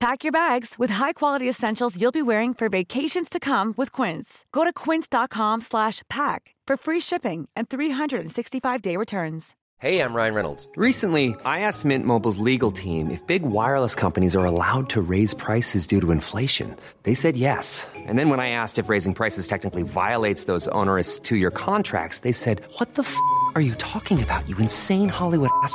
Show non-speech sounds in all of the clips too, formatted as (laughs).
Pack your bags with high-quality essentials you'll be wearing for vacations to come with Quince. Go to quince.com/pack for free shipping and 365-day returns. Hey, I'm Ryan Reynolds. Recently, I asked Mint Mobile's legal team if big wireless companies are allowed to raise prices due to inflation. They said yes. And then when I asked if raising prices technically violates those onerous two-year contracts, they said, "What the f*** are you talking about? You insane Hollywood ass."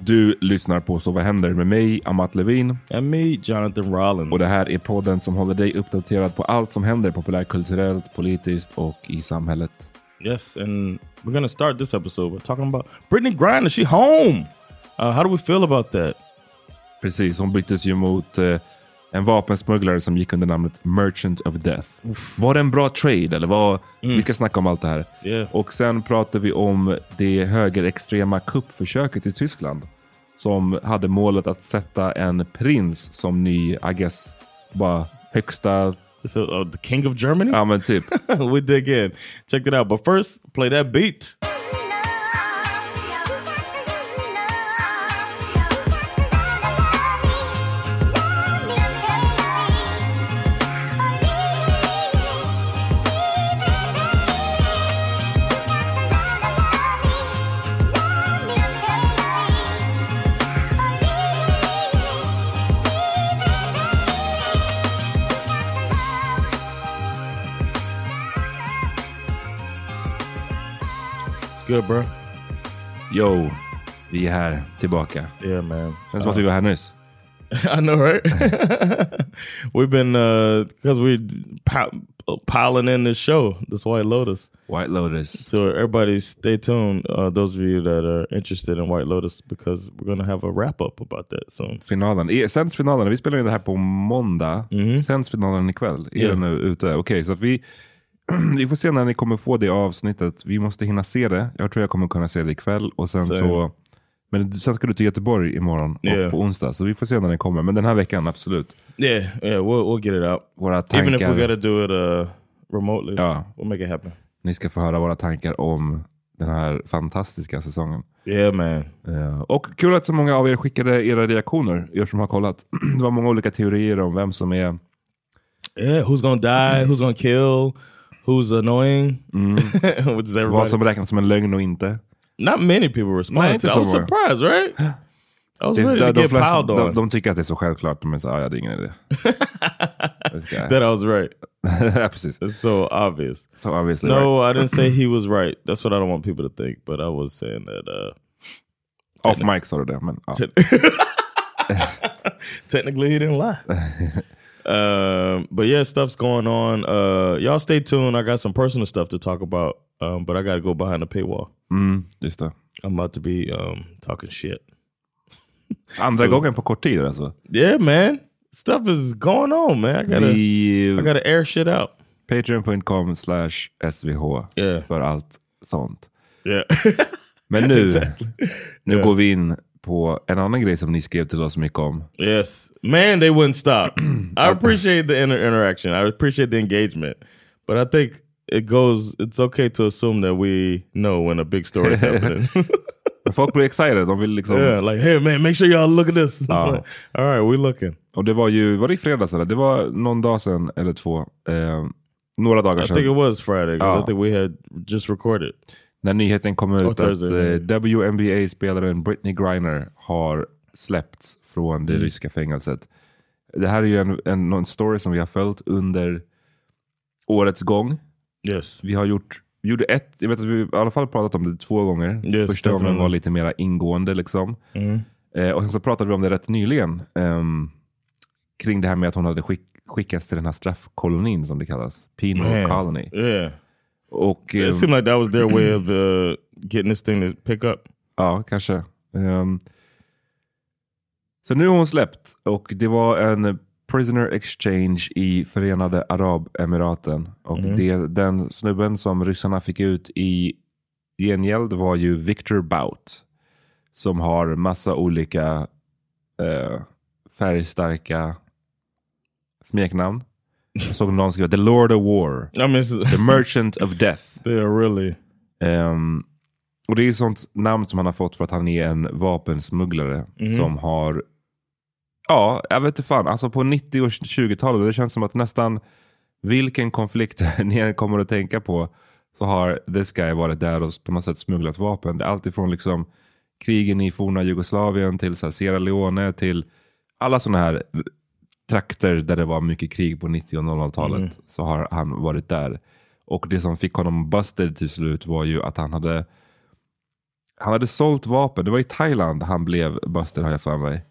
Du lyssnar på Så vad händer med mig, Amat Levin. And me, Jonathan Rollins. Och det här är podden som håller dig uppdaterad på allt som händer populärkulturellt, politiskt och i samhället. Yes, and we're gonna start this episode by talking about Brittany Griner. She home. Uh, how do we feel about that? Precis, hon byttes ju mot eh, en vapensmugglare som gick under namnet Merchant of Death. Var det en bra trade eller? Var, Vi ska snacka om allt det här. Yeah. Och sen pratar vi om det högerextrema kuppförsöket i Tyskland. Som hade målet att sätta en prins som ny, I guess, bara högsta... So, uh, the king of Germany? Ja men typ. (laughs) we dig in. Check it out. But first, play that beat. Good, bro. Yo, vi är här tillbaka. Yeah, man. Känns som att vi var här nyss. (laughs) I know, right? (laughs) We've been because we pi- piling in this show, this White Lotus. White Lotus. So everybody, stay tuned. Uh, those of you that are interested in White Lotus, because we're gonna have a wrap up about that soon. Finalen. E- Sänds finalen? Vi spelar in det här på måndag. Sänds finalen ikväll? Är Ja. den nu ute? Okej, så att vi, (clears throat) vi får se när ni kommer få det avsnittet. Vi måste hinna se det. Jag tror jag kommer kunna se det ikväll. Och sen så... Men sen ska du till Göteborg imorgon och Ja. på onsdag. Så vi får se när den kommer. Men den här veckan, absolut. Yeah, yeah, we'll we'll get it out. Våra tankar. Even if we got to do it uh, remotely, Ja. we'll make it happen. Ni ska få höra våra tankar om den här fantastiska säsongen. Yeah, man. Eh, och kul att så många av er skickade era reaktioner, er som har kollat. (clears throat) Det var många olika teorier om vem som är... Yeah, who's gonna die? Who's gonna kill? Who's annoying? (laughs) Which is everybody. Vad som räknas som en lögn och inte. Not many people responded. inte. I was surprised, right? I was Det, ready de, to get flesta, piled on. de tycker att det är så självklart. De är så, ah, ja, det är ingen idé. That I was right. (laughs) precis. It's so obvious. So obviously No, right. I didn't say he (clears throat) was right. That's what I don't want people to think. But I was saying that uh, Off mic sa du det. Men, technically he didn't lie. (laughs) um, but yeah, stuff's going on. Uh, y'all stay tuned. I got some personal stuff to talk about, um, but I got to go behind the paywall. Mm, just det. I'm about to be um, talking shit. (laughs) Andra Så- gången på kort tid alltså. Yeah, man. Stuff is going on, man. I gotta, I Vi, gotta air shit out. Patreon.com slash SVH Yeah. för allt sånt. Yeah. Men nu, (laughs) Exactly. nu Yeah. går vi in på en annan grej som ni skrev till oss mycket om. Yes, man, they wouldn't stop. (clears throat) I appreciate the inter- interaction. I appreciate the engagement, but I think it goes. It's okay to assume that we know when a big story is (laughs) happening. (laughs) Folk blir excited. De vill liksom... yeah, like hey man, make sure y'all look at this. Oh. (laughs) like, All right, we're looking. Och det var ju, var det i fredags eller? Det var någon dag sedan eller två. Eh, några dagar I sedan. think it was Friday. Oh. I think we had just recorded. När nyheten kom ut att eh, WNBA-spelaren Britney Griner har släppts från det Mm. ryska fängelset. Det här är ju en, en, en story som vi har följt under årets gång. Yes. Vi har gjort, vi gjorde ett, jag vet att vi i alla fall pratat om det två gånger. Yes, Första gången var lite mer ingående liksom. Mhm. Eh, och sen så pratade vi om det rätt nyligen. ehm, kring det här med att hon hade skick, skickats till den här straffkolonin som det kallas. Penal Man. colony. Yeah. Och, It ehm, seemed like that was their way of uh, getting this thing to pick up. Ja, kanske. Ehm, så nu är hon släppt och det var en prisoner exchange i Förenade Arabemiraten. Och det, den snubben som ryssarna fick ut i gengäld var ju Victor Bout. Som har massa olika eh, färgstarka smeknamn. Jag såg någon skriva The Lord of War. Mean, it's, The Merchant of Death. (laughs) they are really. Ehm, och det är ett sånt namn som han har fått för att han är en vapensmugglare som har, ja, jag vet inte fan, alltså på 90 och 20-talet, det känns som att nästan vilken konflikt (laughs) ni än kommer att tänka på så har this guy varit där och på något sätt smugglat vapen. Det är alltifrån liksom krigen i forna Jugoslavien till så Sierra Leone till alla sådana här trakter där det var mycket krig på 90 och 00-talet så har han varit där. Och det som fick honom busted till slut var ju att han hade han hade sålt vapen. Det var i Thailand han blev busted har jag för mig.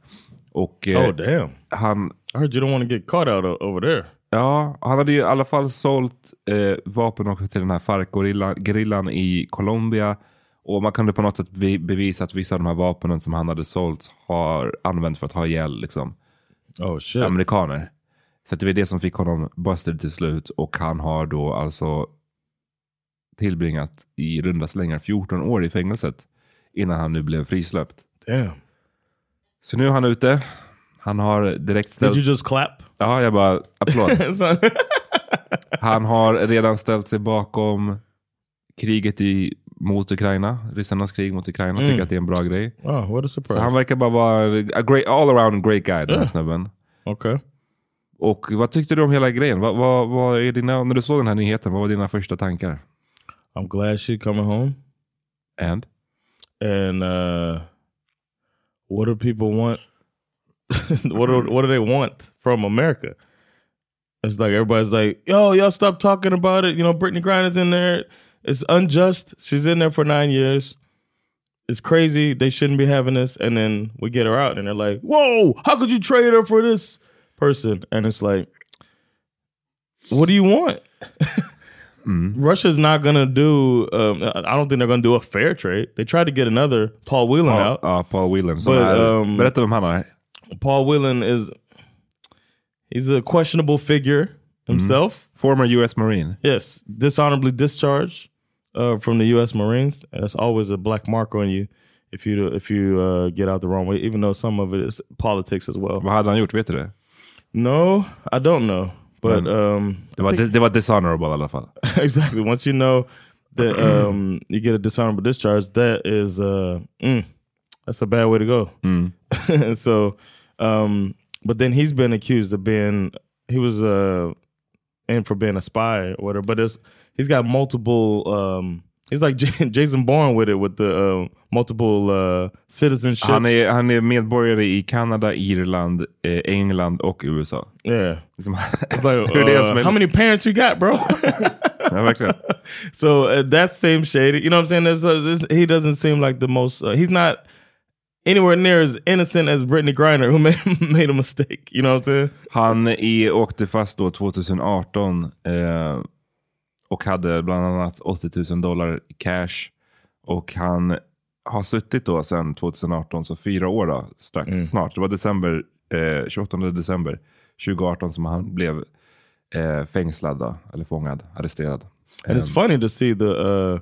Och eh, Oh damn! han, I heard you don't want to get caught out over there. ja, han hade ju i alla fall sålt eh, vapen också till den här FARC-gerillan i Colombia. Och man kunde på något sätt be- bevisa att vissa av de här vapnen som han hade sålt har använts för att ha ihjäl liksom, Oh shit! amerikaner. Så det var det som fick honom busted till slut. Och han har då alltså tillbringat i runda slängar 14 år i fängelset. Innan han nu blev frisläppt. damn. Så nu är han ute. Han har direkt Did ställt... you just clap? Ja, jag bara applåd. (laughs) Han har redan ställt sig bakom kriget i, mot Ukraina. Ryssarnas krig mot Ukraina. Tycker att det är en bra grej. oh, what a Så surprise! han verkar bara vara a great, all around great guy, den här Ja. snubben. okay. Och vad tyckte du om hela grejen? Vad, vad, vad är dina, när du såg den här nyheten, vad var dina första tankar? I'm glad she's coming home. And? And uh, what do people want? (laughs) what do what do they want from America? It's like everybody's like, "Yo, y'all stop talking about it." You know, Brittany Griner's in there. It's unjust. She's in there for nine years. It's crazy. They shouldn't be having this. And then we get her out, and they're like, "Whoa! How could you trade her for this person?" And it's like, what do you want? (laughs) Russia's not gonna do. Um, I don't think they're gonna do a fair trade. They tried to get another Paul Whelan Ja, out. ja, Paul Whelan. Som But, um, berätta vem han är. Paul Whelan is he's a questionable figure himself. Former US Marine. Yes, dishonorably discharged uh, from the U.S. Marines. That's always a black mark on you if you if you uh, get out the wrong way. Even though some of it is politics as well. Vad hade han gjort? Vet du det? No, I don't know, but Mm. um, Det var, det, det var dishonorable i alla fall. (laughs) exactly. Once you know that um, you get a dishonorable discharge, that is uh, mm, that's a bad way to go. (laughs) so, um, but then he's been accused of being he was uh in for being a spy or whatever. But it's he's got multiple. Um, he's like (laughs) J- Jason Bourne with it with the uh, multiple uh, citizenship. Han är, han är medborgare i Kanada, Irland, eh, England och USA. yeah. Liksom, (laughs) It's like, hur det är uh, how many parents you got, bro? (laughs) Ja, verkligen. so uh, that same shady. You know what I'm saying? There's, uh, this, he doesn't seem like the most. Uh, he's not anywhere near as innocent as Brittany Griner, who (laughs) made made a mistake. You know what I'm saying? Han är, åkte fast då 2018 eh, och hade bland annat 80 000 dollar i cash. Och han har suttit då sedan 2018, så fyra år då, strax, snart. Det var december, eh, 28 december 2018 som han blev eh, fängslad, då, eller fångad, arresterad. And it's funny to see the. Uh,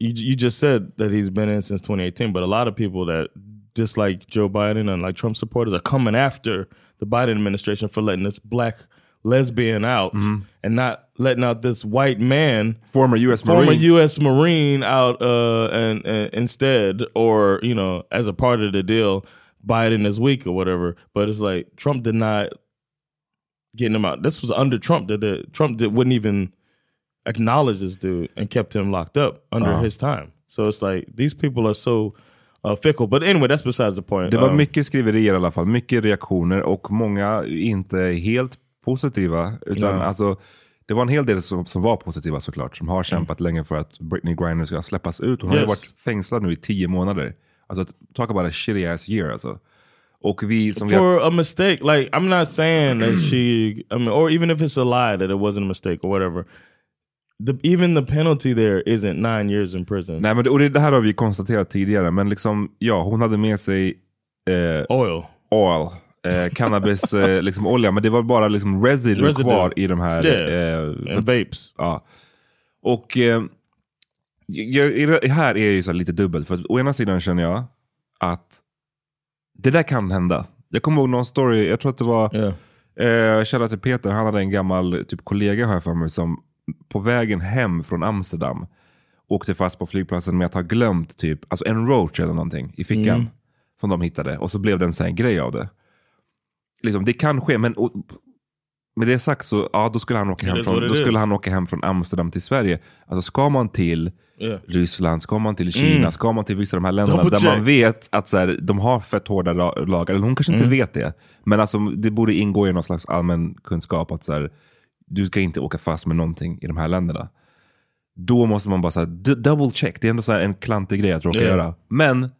you you just said that he's been in since 2018, but a lot of people that dislike Joe Biden and like Trump supporters are coming after the Biden administration for letting this black lesbian out and not letting out this white man Former US former Marine. U.S. Marine out uh, and, and instead, or you know, as a part of the deal, Biden is weak or whatever. But it's like Trump did not getting him out. This was under Trump that the, Trump did, wouldn't even acknowledge this dude and kept him locked up under Wow. his time. So it's like these people are so uh, fickle. But anyway, that's besides the point. Det var Um, mycket skriverier i alla fall, mycket reaktioner och många inte helt positiva. Utan Nej. alltså, det var en hel del som, som var positiva såklart, som har kämpat länge för att Britney Griner ska släppas ut. Hon har ju Yes. varit fängslad nu i tio månader. Alltså, talk about a shitty ass year alltså. Och vi som vi for a mistake. Like I'm not saying that she, I mean, or even if it's a lie that it wasn't a mistake or whatever. The even the penalty there isn't nine years in prison. Nej men det, och det, det här har vi konstaterat tidigare, men liksom ja, hon hade med sig eh, Oil. oil, eh, cannabis, (laughs) eh, liksom olja, men det var bara liksom residue, Residue. kvar i de här Yeah. eh, And vapes. Ja. Och eh, jag, jag- här är ju så här lite dubbelt. För att å ena sidan känner jag att det där kan hända. Jag kommer ihåg någon story, jag tror att det var, Yeah. eh, shoutout till Peter, han hade en gammal typ, kollega jag för mig som på vägen hem från Amsterdam åkte fast på flygplatsen med att ha glömt typ, alltså en roach eller någonting i fickan. Mm. Som de hittade. Och så blev det en sån grej av det. Liksom, det kan ske, men och, med det sagt så ja, då skulle, han åka hem från, då skulle han åka hem från Amsterdam till Sverige. Alltså ska man till Yeah. Ryssland, ska man till Kina, Mm. ska man till vissa av de här länderna Double där man vet att så här, de har fett hårda lagar. Eller hon kanske inte Mm. vet det. Men alltså, det borde ingå i någon slags allmän kunskap att så här, du ska inte åka fast med någonting i de här länderna. Då måste man bara så här, double check. Det är ändå så en klantig grej att råka Yeah. göra. Men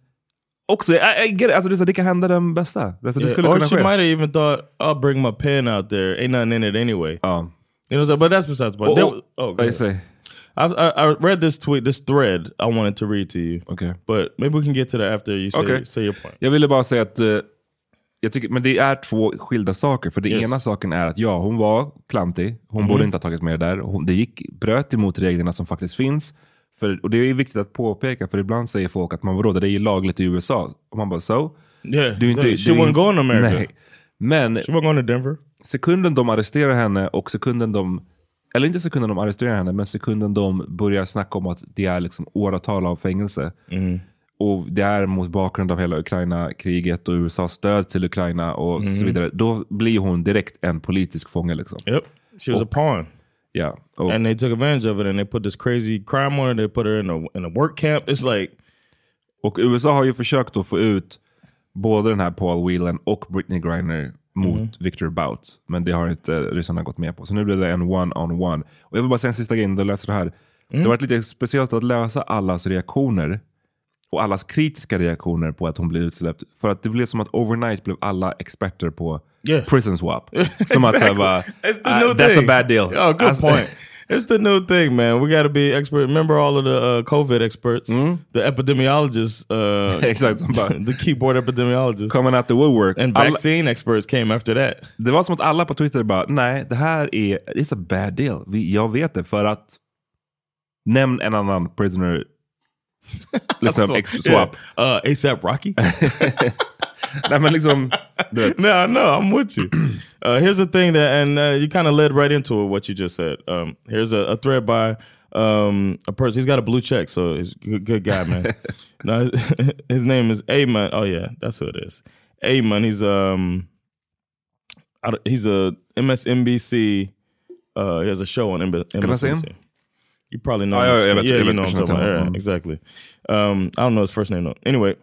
också, I, I get it. Alltså, det, så det kan hända den bästa. Alltså, det Yeah. skulle Or kunna she ske. might have even thought, I'll bring my pen out there. Ain't nothing in it anyway. Ja. You know, so, but that's besides the point. Oh, vad jag ahead. säger. I, I, I read this tweet, this thread I wanted to read to you. Okay. But maybe we can get to that after you say, Okay. say your point. Jag ville bara säga att eh, jag tycker, men det är två skilda saker. För det Yes. ena saken är att ja, hon var klantig. Hon borde inte ha tagit med det där. Hon, det gick, bröt emot reglerna som faktiskt finns. För, och det är viktigt att påpeka, för ibland säger folk att man vadå, det är lagligt i USA. Och man bara so? Yeah, Du inte, she wasn't in- going to America. Nej. Men She wasn't going to Denver. sekunden de arresterar henne och sekunden de, eller inte sekunden de arresterar henne, men sekunden de börjar snacka om att det är liksom åratal av fängelse. Och det är mot bakgrund av hela Ukraina-kriget och USAs stöd till Ukraina och så vidare. Då blir hon direkt en politisk fånge. Liksom. Yep. She was a pawn. Ja. Och, And they took advantage of it and they put this crazy crime on her. They put her in a in a work camp. It's like och USA har ju försökt att få ut både den här Paul Whelan och Britney Griner mot Victor Bout. Men det har inte ryssarna gått med på. Så nu blir det en one-on-one. Och jag vill bara säga en sista grej innan du läser det här. Det har varit lite speciellt att läsa allas reaktioner och allas kritiska reaktioner på att hon blev utsläppt. För att det blev som att overnight blev alla experter på Yeah. prison swap. (laughs) Som att säga bara, "Ah, that's a bad deal. Oh, good point. It's the new thing, man. We got to be expert. Remember all of the uh, COVID experts, the epidemiologists, uh, (laughs) bara- (laughs) the keyboard epidemiologists, Coming out the woodwork. and Alla- vaccine experts came after that. Det var som att alla på Twitter bara, nej, det här är it's a bad deal. Vi, jag vet det för att nämn en annan prisoner (laughs) liksom, So, ex- yeah. swap. Uh, ASAP Rocky. nej men liksom, no, no, I'm with you. (clears throat) Uh, here's the thing that, and uh, you kind of led right into it, what you just said. Um, here's a, a thread by um, a person. He's got a blue check, so he's a good, good guy, man. (laughs) no, (laughs) his name is Amon. Oh yeah, that's who it is. Amon. He's um, he's a MSNBC. Uh, he has a show on MSNBC. Can I see him? You probably know. Oh, yeah, yeah, yeah, you know what I'm talking about. Yeah, exactly. Um, I don't know his first name though. Anyway,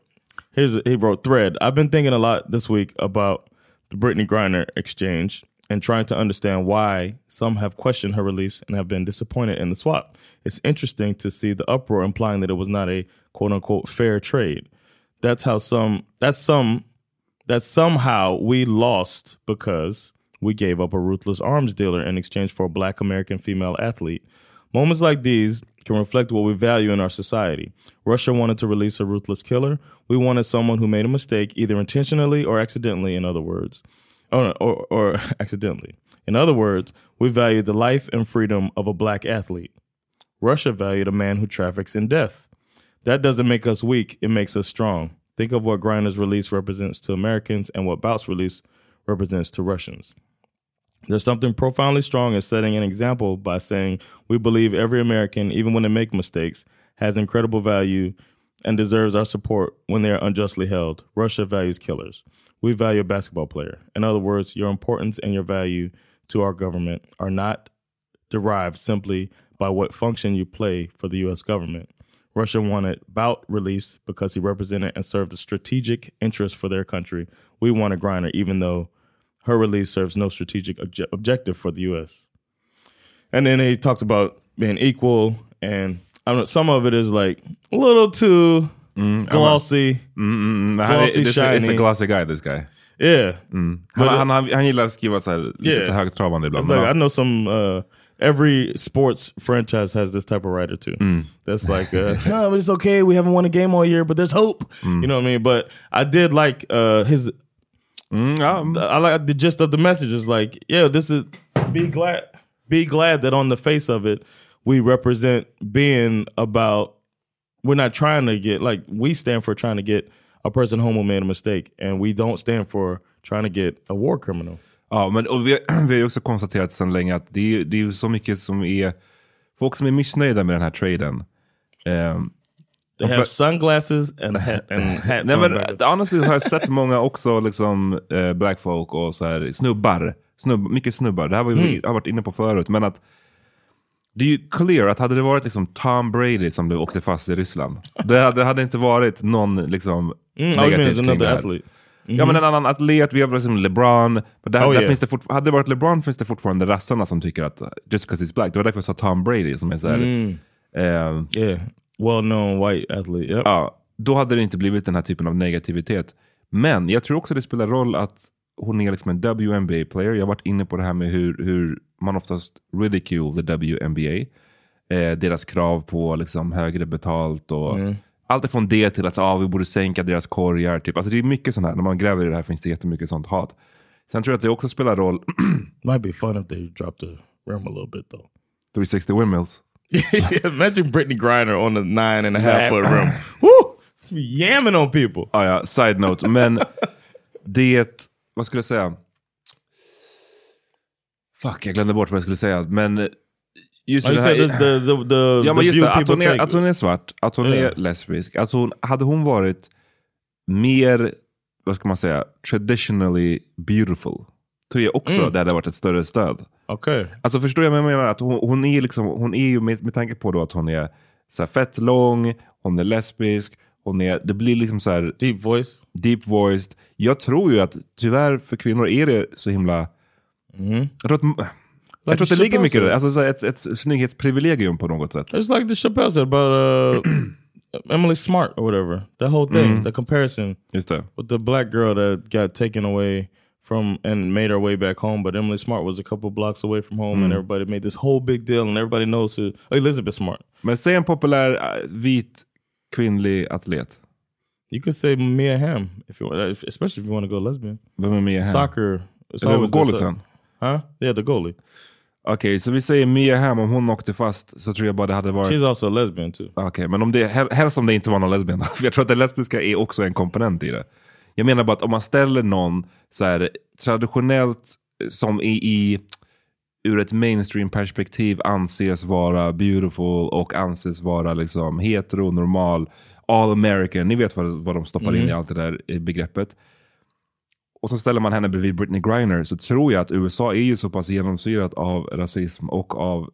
here's he wrote thread. I've been thinking a lot this week about the Brittany Griner exchange and trying to understand why some have questioned her release and have been disappointed in the swap. It's interesting to see the uproar implying that it was not a quote unquote fair trade. That's how some that's some that somehow we lost because we gave up a ruthless arms dealer in exchange for a black American female athlete. Moments like these can reflect what we value in our society. Russia wanted to release a ruthless killer. We wanted someone who made a mistake, either intentionally or accidentally, in other words. Oh, or, or, or (laughs) accidentally. In other words, we valued the life and freedom of a black athlete. Russia valued a man who traffics in death. That doesn't make us weak, it makes us strong. Think of what Griner's release represents to Americans and what Bout's release represents to Russians. There's something profoundly strong in setting an example by saying we believe every American, even when they make mistakes, has incredible value and deserves our support when they are unjustly held. Russia values killers. We value a basketball player. In other words, your importance and your value to our government are not derived simply by what function you play for the U.S. government. Russia wanted Bout released because he represented and served a strategic interest for their country. We wanted Griner, even though her release serves no strategic obje- objective for the U.S. And then he talks about being equal, and I don't know, some of it is like a little too glossy. Mm, mm, mm. Glossy, this, it's a shiny. glossy guy this guy. Yeah, Han, But- han, han, han gillar att skriva så här, lite Yeah. så högtravande ibland. Like. I know some uh every sports franchise has this type of writer too. That's like uh no, (laughs) but it's okay. We haven't won a game all year, but there's hope. You know what I mean? But I did like uh his Mm, ja, mm. I like the gist of the message is like, yeah, this is be glad be glad that on the face of it we represent being about we're not trying to get like we stand for trying to get a person home who made a mistake and we don't stand for trying to get a war criminal. Ja, men och vi, (clears throat) vi har också konstaterat sedan länge att det är, det är så mycket som är... Folk som är missnöjda med den här traden. Ehm, They have sunglasses and hat and (laughs) hats nej men honestly har jag sett många också liksom eh, black folk och så här snubbar. Snubb, mycket snubbar. Det här var ju, Mm. har varit inne på förut. Men att det är ju clear att hade det varit liksom Tom Brady som blev åkte fast i Ryssland. Det hade, det hade inte varit någon liksom Mm, negativt kring det här. athlete. Ja men en annan atlet, vi har liksom LeBron. Men där, Oh, där yeah. finns det hade det varit LeBron finns det fortfarande rassarna som tycker att uh, just because he's black. Det var därför jag sa Tom Brady som är såhär... Mm. ehm, Yeah, well known white athlete. Yep. ja, då hade det inte blivit den här typen av negativitet. Men jag tror också det spelar roll att hon är liksom en WNBA-player. Jag har varit inne på det här med hur, hur man oftast ridicule the WNBA. Eh, deras krav på liksom högre betalt och allt ifrån det till att ah, vi borde sänka deras korgar. Typ. Alltså det är mycket sånt här. När man gräver i det här finns det jättemycket sånt hat. Sen tror jag att det också spelar roll, Might be fun if they dropped the rim a little bit though. 360 windmills. (laughs) Imagine Brittany Griner on the nine and a half foot rim. (laughs) Woo! Yamming on people. Ah, ja, side note. Men det, vad skulle jag säga? Fuck, jag glömde bort vad jag skulle säga. Men just Oh, det här, the, the, the, ja, men just det, att hon, är, att hon är svart, att hon Ja. är lesbisk. Att hon, hade hon varit mer, vad ska man säga, traditionally beautiful. Tror jag också Mm. det hade varit ett större stöd. Okay. Alltså förstår jag vad jag menar? Att hon, hon är liksom, hon är ju med, med tanke på då att hon är så här fett lång, hon är lesbisk, hon är, det blir liksom så här Deep voice. deep voiced. Jag tror ju att tyvärr för kvinnor är det så himla... Mm-hmm. Jag tror att, jag tror att det ligger mycket i det. Alltså ett, ett snygghetsprivilegium på något sätt. It's like the Chappelle said about uh, (clears throat) Emily Smart or whatever. That whole thing, the comparison Just det. with the black girl that got taken away from and made her way back home, but Emily Smart was a couple blocks away from home, and everybody made this whole big deal, and everybody knows who Elizabeth Smart. Men säg en populär äh, vit kvinnlig atlet. You could say Mia Hamm if you want, especially if you want to go lesbian. Vem är med här? Soccer. Goalisen? Huh? Yeah, the goalie. Okej, så vi säger Mia Hamm, om hon åkte fast så tror jag bara det hade varit... She's also a lesbian too. Okej, men om det, hel- helst om det inte var någon lesbian. (laughs) Jag tror att det lesbiska är också en komponent i det. Jag menar bara att om man ställer någon så här traditionellt som i, i ur ett mainstream-perspektiv anses vara beautiful och anses vara liksom hetero, normal, all American. Ni vet vad, vad de stoppar in i allt det där i begreppet. Och så ställer man henne bredvid Britney Griner så tror jag att USA är ju så pass genomsyrat av rasism och av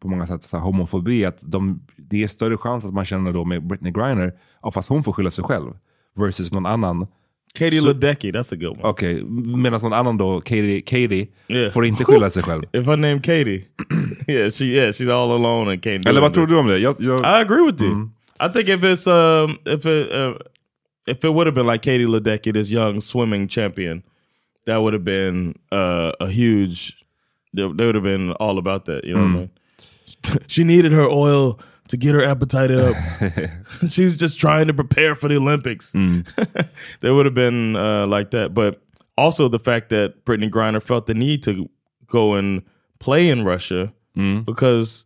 på många sätt så homofobi att de, det är större chans att man känner då med Britney Griner, ja, fast hon får skylla sig själv, versus någon annan. Katie Ledecky, that's a good one. Okej, medan någon annan då, Katie, Katie Yeah. får inte skylla sig själv. (laughs) If her name Katie, (clears throat) yeah, she yeah she's all alone and can't. Do Eller vad tror du om det? Jag, jag, I agree with you. I think if it's um if it uh, if it would have been like Katie Ledecky, this young swimming champion, that would have been uh, a huge. They, they would have been all about that. You know what I mean? (laughs) she needed her oil to get her appetite up. (laughs) (laughs) she was just trying to prepare for the Olympics. Mm. (laughs) they would have been uh, like that. But also the fact that Brittany Griner felt the need to go and play in Russia mm. because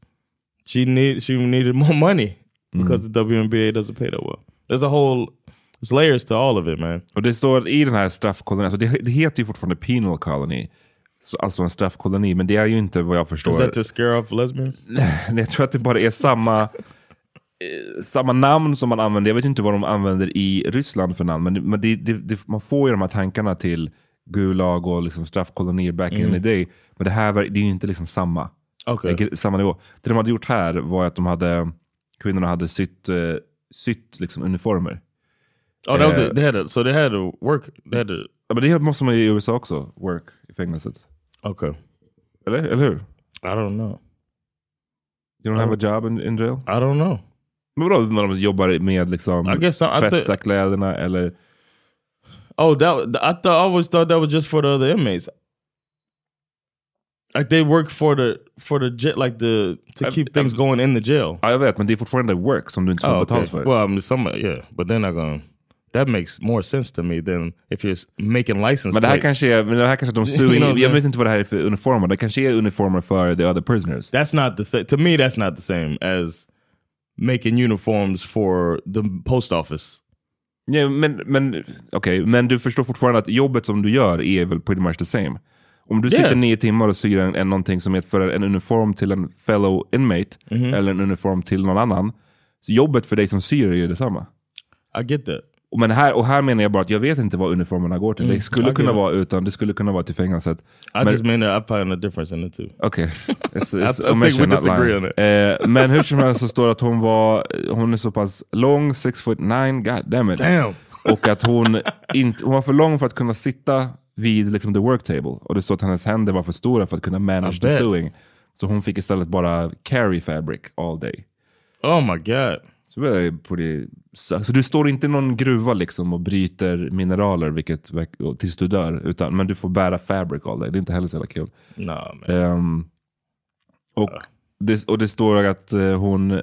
she need she needed more money mm. because the WNBA doesn't pay that well. There's a whole there's layers to all of it, man. Och det står i den här straffkolonin, alltså det, det heter ju fortfarande penal colony. Så, alltså en straffkoloni, men det är ju inte vad jag förstår. Is that to scare off lesbians? (laughs) Nej, jag tror att det bara är samma, eh, samma namn som man använder. Jag vet inte vad de använder i Ryssland för namn, men, men det, det, det, man får ju de här tankarna till Gulag och liksom straffkolonier back in the day. Men det här var- det är ju inte liksom samma, Okay. samma nivå. Det de hade gjort här var att de hade, kvinnorna hade sytt, eh, sytt liksom uniformer. Oh, that was Uh, it. They had to, so they had to work. They had to. Ja, men det måste man ju i USA också, work i fängelset. Okay. Eller, eller hur? I don't know. You don't have a job in, in jail? I don't know. Men vadå när de jobbar med liksom I guess I, I tvätta think. kläderna eller? Oh, that I thought I always thought that was just for the other inmates. Like they work for the for the jet, like the to keep things um, going in the jail. Ja, jag vet, men det är fortfarande work som du inte får Oh, betalt okay. för. Well, I mean, some yeah, but they're not going. That makes more sense to me than if you're making license men det här plates. kanske är, men det här kanske de (laughs) suger You know, jag vet inte vad det här är för uniformer. Det kanske är uniformer för the other prisoners. That's not the same. To me, that's not the same as making uniforms for the post office. Ja, men men okej, men du förstår fortfarande att jobbet som du gör är väl pretty much the same. Om du sitter Yeah. nio timmar och syr en, en, någonting som är för en uniform till en fellow inmate, Mm-hmm. eller en uniform till någon annan, så jobbet för dig som syr är ju detsamma. I get that. Men här, och här menar jag bara att jag vet inte vad uniformerna går till. det skulle Mm, I kunna vara utan, det skulle kunna vara till fängelset. I Men- just mean that I find a difference in it too. Okej. (laughs) It's- I- it's I think omission, we disagree on it. Eh, men hur som helst så står det att hon var, hon är så pass lång, six foot nine, god damn it. Damn. Och att hon, inte, hon var för lång för att kunna sitta vid liksom, the work table. Och det står att hennes händer var för stora för att kunna manage I the sewing. Så hon fick istället bara carry fabric all day. Oh my god. Så, det pretty suck. så du står inte i någon gruva liksom och bryter mineraler vilket, tills du dör. Utan, men du får bära fabric all day. Det är inte heller så jävla kul. Nah, man. Ehm, och, det, och det står att eh, hon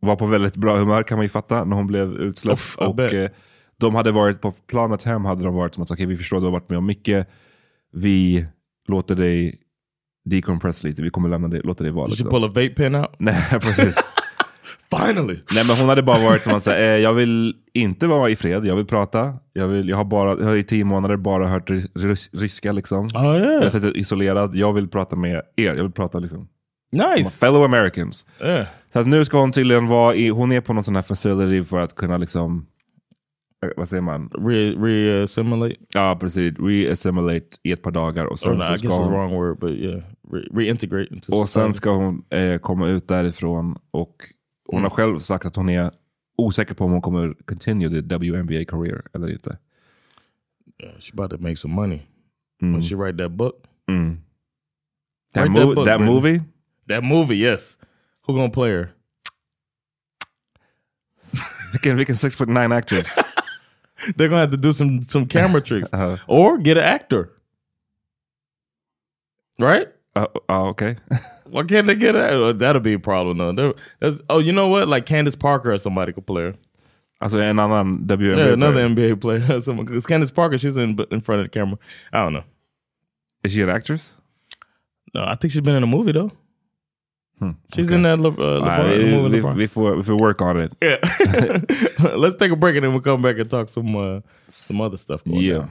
var på väldigt bra humör kan man ju fatta när hon blev utsläppt. Uff, I och eh, de hade varit på planet hem hade de varit som att okej vi förstår att du har varit med om mycket. Vi låter dig decompress lite. Vi kommer lämna dig, låta dig vara. Did Liksom. pull a vape pen out? (laughs) Nej precis. Finally. Nej men hon hade bara varit som att säga, eh, jag vill inte vara i fred, jag vill prata. Jag, vill, jag, har, bara, jag har i tio månader bara hört ry- rys, ryska liksom. Jag yeah. har suttit isolerad, jag vill prata med er. Jag vill prata liksom. Nice. Fellow Americans. Yeah. Så att nu ska hon tydligen vara i, hon är på någon sån här facility för att kunna liksom, eh, vad säger man? Re re-assimilate. Ja precis, re-assimilate i ett par dagar och sen, Oh, no, så ska hon, wrong word, but yeah, re reintegrate och sen ska hon eh, komma ut därifrån och hon Mm. har själv sagt att hon är osäker på om hon kommer continue the WNBA career eller inte. Yeah, she about to make some money Mm. when she write that book. Mm. That, Write that mo- book, that movie? That movie, yes. Who gonna play her? (laughs) Vilken, vilken six foot nine actress? (laughs) They're gonna have to do some some camera (laughs) tricks, Uh, or get an actor. Right? uh, uh, okay. Why can't they get uh, That'll be a problem though. That's, oh, you know what? Like Candace Parker or somebody could play her. alltså en annan WNBA Yeah, another player. NBA player. (laughs) Someone because Candace Parker, she's in in front of the camera. I don't know. Is she an actress? No, I think she's been in a movie though. She's okay. in that Le, uh, LeBron, Nej, the movie vi, LeBron. vi, får, work on it. Yeah. (laughs) Let's take a break and then we'll come back and talk some uh, some other stuff. Going Yeah. down.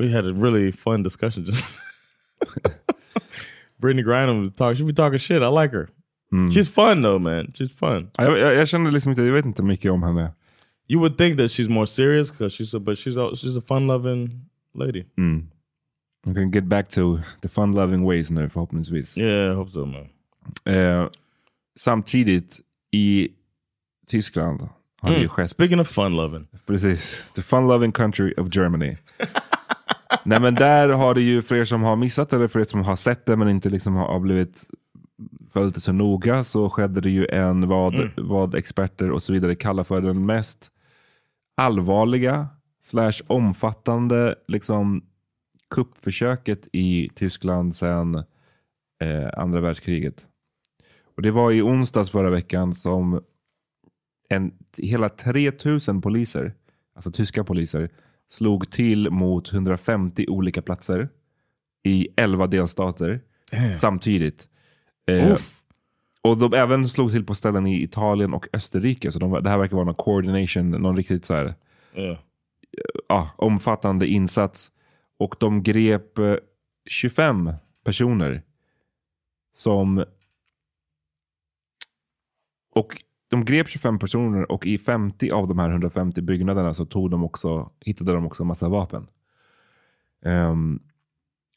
We had a really fun discussion just. (laughs) Brittany Griner was talking. She be talking shit. I like her. Hmm. She's fun though, man. She's fun. Ja, Jag, jag, jag känner liksom inte, jag vet inte mycket om henne. You would think that she's more serious because she's a, but she's a, she's a fun-loving lady. Hmm. Jag kan get back to the fun-loving ways nu förhoppningsvis. Yeah, I hope so, man. Eh, samtidigt i Tyskland har det hmm. ju skett Speaking of fun-loving, Precis. The fun-loving country of Germany. (laughs) Nej men där har det ju, för er som har missat eller för er som har sett det men inte liksom har blivit följt det så noga, så skedde det ju en vad, vad experter och så vidare kallar för den mest allvarliga slash omfattande liksom kuppförsöket i Tyskland sedan eh, andra världskriget. Och Det var i onsdags förra veckan som en, hela 3000 poliser, alltså tyska poliser, slog till mot 150 olika platser i 11 delstater samtidigt. Eh, och de även slog till på ställen i Italien och Österrike. Så de, det här verkar vara någon coordination, någon riktigt så här, ja, omfattande insats. Och de grep eh, 25 personer som... Och de grep 25 personer och i 50 av de här 150 byggnaderna så tog de också, hittade de också en massa vapen. Ehm,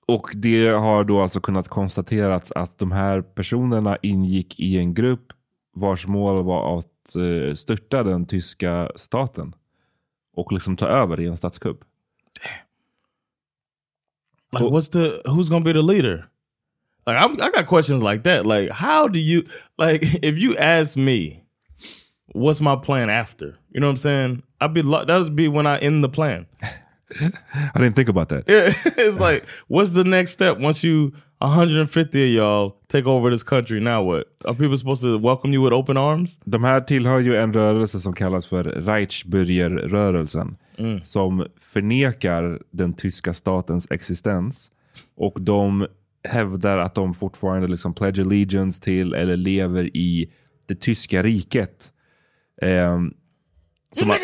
och det har då alltså kunnat konstaterats att de här personerna ingick i en grupp vars mål var att eh, störta den tyska staten och liksom ta över i en statskupp. Like, what's the who's gonna be the leader? Like, I'm, I got questions like that. Like, how do you like (laughs) if you ask me, what's my plan after? You know what I'm saying? I'd be that would be when I end the plan. (laughs) I didn't think about that. Yeah, (laughs) it's like, what's the next step once you 150 of y'all take over this country? Now what? Are people supposed to welcome you with open arms? De här tillhör ju en rörelse som kallas för Reichsbürgerrörelsen. Som förnekar den tyska statens existens. Och de hävdar att de fortfarande liksom pledge allegiance till eller lever i det tyska riket. Ehm, som,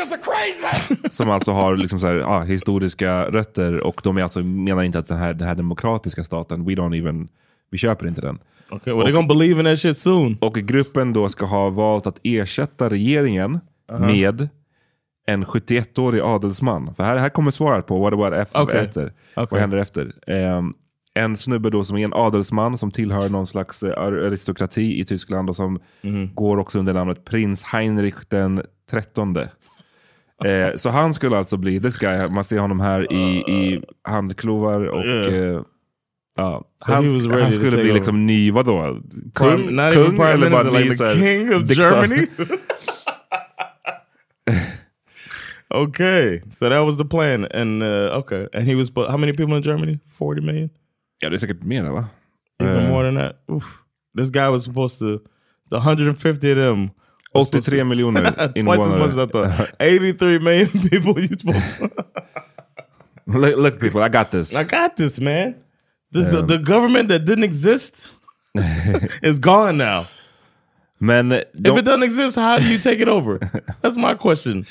(laughs) som alltså har liksom så här, ah, historiska rötter och de är alltså, menar inte att den här, den här demokratiska staten, we don't even, vi köper inte den. Okay, well, they're gonna believe in that shit soon. Och gruppen då ska ha valt att ersätta regeringen med en 71-årig adelsman. För här, här kommer svaret på what, what F Okej. efter. Okej. Vad händer efter? Ehm, en snubbe då som är en adelsman som tillhör någon slags eh, aristokrati i Tyskland och som går också under namnet prins Heinrich den trettonde. Eh, så han skulle alltså bli, this guy, man ser honom här i, i handklovar och Yeah. eh, ja, So han, han skulle bli over. liksom ny, vadå? Prime, not even prime minister, ny like king of diktator? Germany. (laughs) okay, so that was the plan, and uh, okay, and he was. How many people in Germany? Forty million. Ja, det är säkert mer va? Even Eh. more than that. Oof. This guy was supposed to, the 150 of them. was supposed 83 to- miljoner (laughs) Twice as much as I thought. (laughs) 83 million people you supposed to. (laughs) look, look people, I got this. I got this, man. This the government that didn't exist is gone now. Men, If de, it doesn't exist, how do you take it over? That's my question.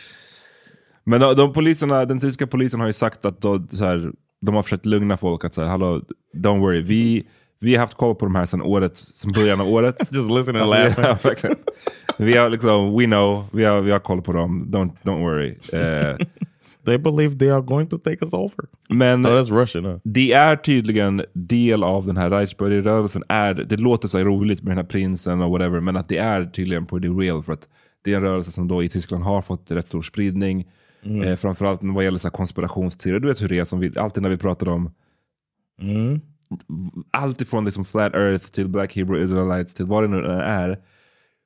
men de, de poliserna, den tyska polisen har ju sagt att de, så här, de har försökt lugna folk att här, hallå, don't worry. Vi, vi har haft koll på de här sedan året, sedan början av året. (laughs) Just listen and Alltså, laugh. ja, vi har liksom, we know, vi har, vi har koll på dem, don't, don't worry. Eh, (laughs) They believe they are going to take us over. men Oh, that's Russian, huh? det är tydligen del av den här Reichsbürgerrörelsen. Det låter så roligt med den här prinsen och whatever, men att det är tydligen på the real. För att det är en rörelse som då i Tyskland har fått rätt stor spridning. Eh, framförallt vad gäller så här konspirationsteorier. Du vet hur det är, som vi, alltid när vi pratar om Mm. allt ifrån liksom flat earth till black hebrew israelites till vad det nu är.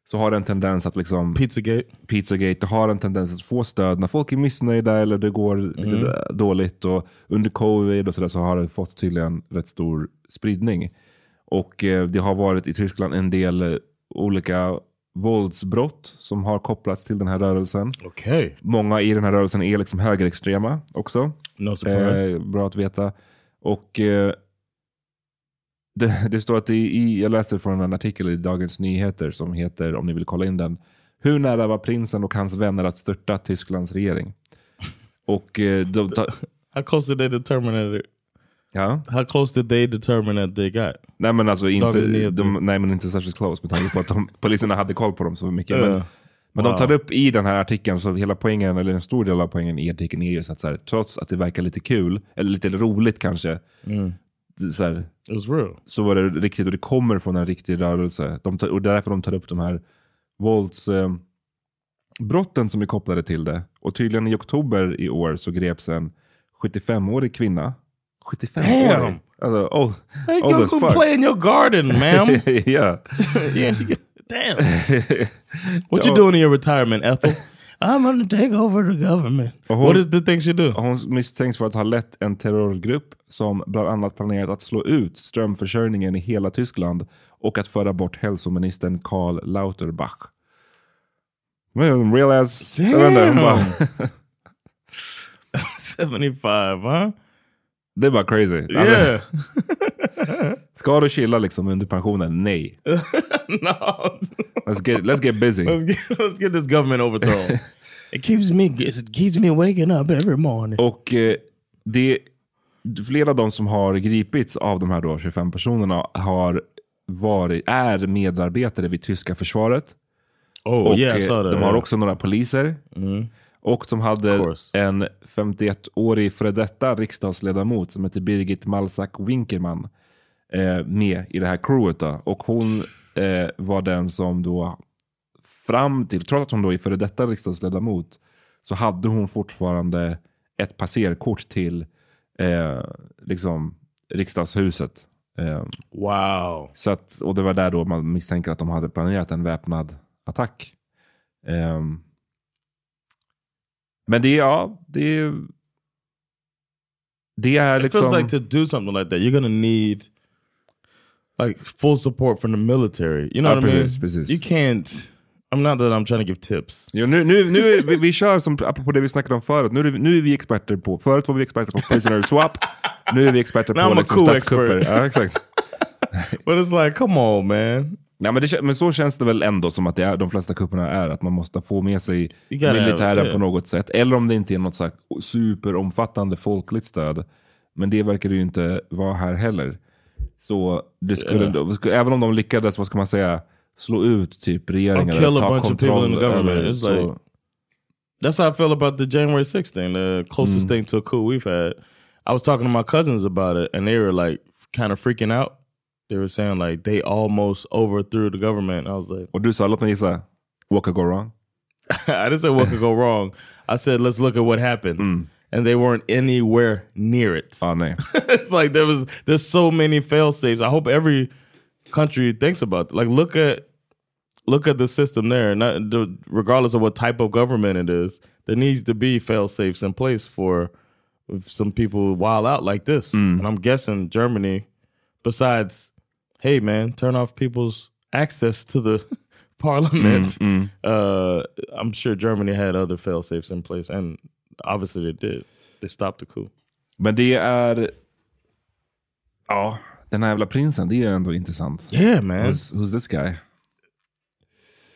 Så har det en tendens att liksom Pizzagate. Pizzagate har en tendens att få stöd när folk är missnöjda eller det går lite dåligt. Och under covid och så, där så har det fått tydligen rätt stor spridning. Och eh, det har varit i Tyskland en del olika våldsbrott som har kopplats till den här rörelsen. Okay. Många i den här rörelsen är liksom högerextrema också. No. Eh, bra att veta. Och eh, det, det står att det i, jag läser från en artikel i Dagens Nyheter som heter, om ni vill kolla in den, Hur nära var prinsen och hans vänner att störta Tysklands regering? Och eh, de, ta, How close did they determine? Ja. How close did they determine that they got? Nej men alltså inte, de, nej, men inte särskilt close med tanke på att de, (laughs) poliserna hade koll på dem så mycket. Ja. Men, men de tar upp i den här artikeln, så hela poängen, eller en stor del av poängen i artikeln är just att så här, trots att det verkar lite kul, eller lite roligt kanske, så, här, It was real. så var det riktigt och det kommer från en riktig rörelse. De tar, och därför de tar upp de här våldsbrotten eh, brotten som är kopplade till det. Och tydligen i oktober i år så greps en 75-årig kvinna. 75 Damn! år? Alltså, old, Hey, old go, as go fuck. play in your garden, ma'am. (laughs) yeah. yeah, (laughs) she damn. (laughs) What you doing in your retirement, Ethel? I'm gonna take over the government. Hon- What is the thing she do? Hon misstänks för att ha lett en terrorgrupp som bland annat planerat att slå ut strömförsörjningen i hela Tyskland och att föra bort hälsoministern Karl Lauterbach. Men real ass... bara- 75, huh? Det är bara crazy. Alltså, Yeah. (laughs) Ska du chilla liksom under pensionen? Nej. (laughs) no. Let's get, let's get busy. Let's get, let's get this government overthrown. (laughs) it keeps me it keeps me waking up every morning. Och eh, det, flera av de som har gripits av de här då 25 personerna har varit, är medarbetare vid tyska försvaret. Oh och yeah, eh, de har också några poliser. Mhm. Och de hade en 51-årig före detta riksdagsledamot som heter Birgit Malsack Winkerman eh, med i det här crewet. Då. Och hon eh, var den som då fram till, trots att hon då är före detta riksdagsledamot, så hade hon fortfarande ett passerkort till eh, liksom riksdagshuset. Eh, Wow. så att, och det var där då man misstänker att de hade planerat en väpnad attack. Ehm, men det, ja, det, det är It liksom... feels like to do something like that, you're gonna need like full support from the military. You know Ja, what I mean? precis, precis. You can't. I'm not that I'm trying to give tips. Ja, nu, nu, nu är vi, vi kör som, apropå det vi snackade om förut, nu är, nu är vi experter på, förut var vi experter på prisoner swap, nu är vi experter på liksom, cool statskupper. expert. Ja, exakt. (laughs) But it's like, come on, man. Ja, men, det, men så känns det väl ändå som att det är, de flesta kupperna är, att man måste få med sig militären yeah. på något sätt. Eller om det inte är något så superomfattande folkligt stöd. Men det verkar det ju inte vara här heller. Så det skulle, Yeah. även om de lyckades, vad ska man säga, slå ut typ regeringen eller ta kontroll över, så, like- That's how I feel about the January 6th thing, the closest thing to a coup we've had. I was talking to my cousins about it, and they were like kind of freaking out. They were saying like they almost overthrew the government. I was like, och du sa, låt mig gissa, what could go wrong? (laughs) I didn't say what could go (laughs) wrong. I said let's look at what happened, and they weren't anywhere near it. Ah, nej. (laughs) it's like there was there's so many fail safes. I hope every country thinks about it. like look at look at the system there. Not the, regardless of what type of government it is, there needs to be fail safes in place for if some people wild out like this. And I'm guessing Germany, besides hey man, turn off people's access to the (laughs) parliament. Mm, Uh, I'm sure Germany had other fail safes in place, and obviously they did. They stopped the coup. Men det är... Ja, den här jävla prinsen, det är ändå intressant. Yeah, man. Who's, who's this guy?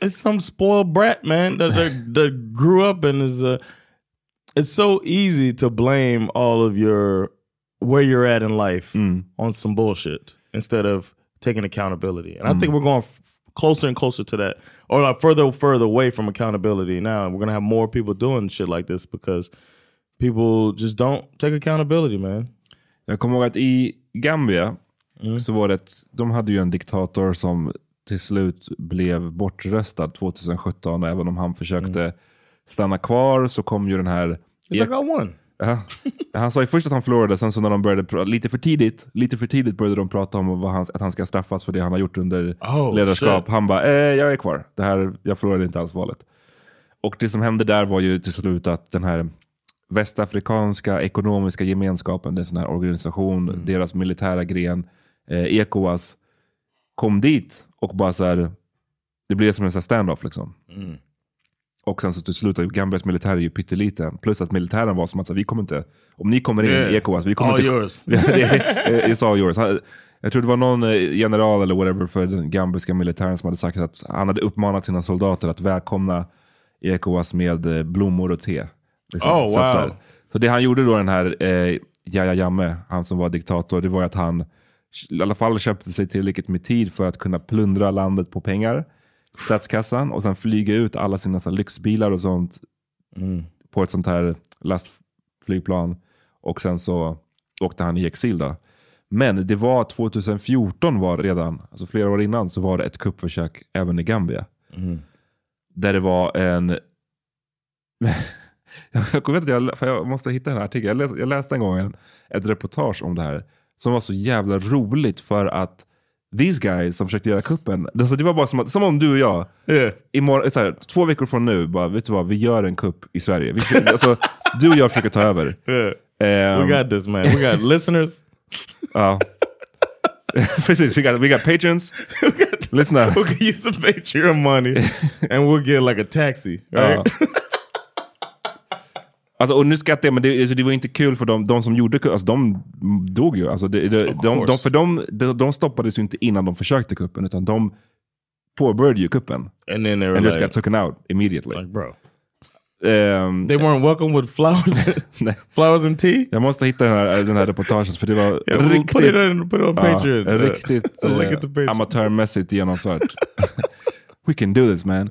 It's some spoiled brat, man, that that, that grew up and is. Uh, it's so easy to blame all of your where you're at in life on some bullshit instead of taking accountability. And I think we're going closer and closer to that, or like further and further away from accountability now. And we're gonna have more people doing shit like this because people just don't take accountability, man. Jag kommer ihåg att i Gambia så var det, ett- de hade ju en diktator som till slut blev bortröstad 2017. Och även om han försökte stanna kvar så kom ju den här... It's like I won. Ja. Han sa ju först att han förlorade, sen så när de började lite för tidigt, lite för tidigt började de prata om vad han, att han ska straffas för det han har gjort under Oh, ledarskap. shit. Han bara, eh, jag är kvar. Det här, jag förlorade inte alls valet. Och det som hände där var ju till slut att den här västafrikanska ekonomiska gemenskapen, det är en sån här organisation, deras militära gren, eh, ECOWAS, kom dit och bara så här, det blev som en standoff liksom. Och sen så till slut, Gambias militär är ju pytteliten. Plus att militären var som att så vi kommer inte, om ni kommer in Yeah. i ECOWAS, vi kommer All inte... yours. (laughs) Är- It's all yours. Jag tror det var någon eh, general eller whatever för den gambiska militären som hade sagt att han hade uppmanat sina soldater att välkomna ECOWAS med eh, blommor och te. Liksom. Oh, så, så, wow. här, så det han gjorde då, den här eh, Yahya Jammeh, han som var diktator, det var att han i alla fall köpte sig tillräckligt med tid för att kunna plundra landet på pengar, statskassan, och sen flyga ut alla sina så lyxbilar och sånt på ett sånt här lastflygplan. Och sen så åkte han i exil då. Men det var 2014 var redan, alltså flera år innan, så var det ett kuppförsök även i Gambia. Där det var en... (laughs) jag, vet inte, jag, för jag måste hitta den här artikeln. Jag, läs, jag läste en gång en, ett reportage om det här som var så jävla roligt för att these guys som försökte göra kuppen, alltså det var bara som, att, som om du och jag, Yeah. imorgon, så här, två veckor från nu, bara, vet du vad, vi gör en kupp i Sverige. Vi, alltså, du och jag försöker ta över. (laughs) Yeah. Ehm, we got this, man. We got (laughs) listeners. Ja. (laughs) Precis, we got, we got patrons. Lyssna. who can use some Patreon money, and we'll get like a taxi, right? Ja. Alltså, och nu skrattar jag, men det, alltså, det var inte kul för de, de som gjorde kuppen. Alltså, de dog ju. Alltså, det, det, de, de, för de, de, de stoppades ju inte innan de försökte kuppen, utan de påbörjade ju kuppen. And then they were And just like, got taken out immediately. like, bro, Ehm, they weren't welcome with flowers, (laughs) flowers and tea. Jag måste hitta den här, den här reportagen, för det var (laughs) Yeah, we'll riktigt... put it on, put (laughs) it on Patreon. Ja, Uh, riktigt Patreon. amatörmässigt genomfört. We can do this man.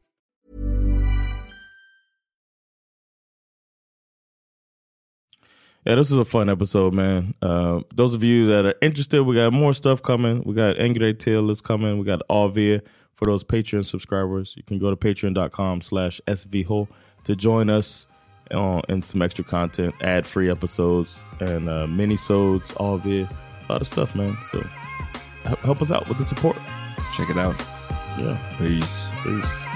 Yeah, this was a fun episode, man. Uh, those of you that are interested, we got more stuff coming. We got Angry Tail is coming. We got Alvia for those Patreon subscribers. You can go to patreon.com slash svho to join us on and some extra content, ad-free episodes, and uh, mini-sodes, Alvia. A lot of stuff, man. So help us out with the support. Check it out. Yeah. Peace. Peace.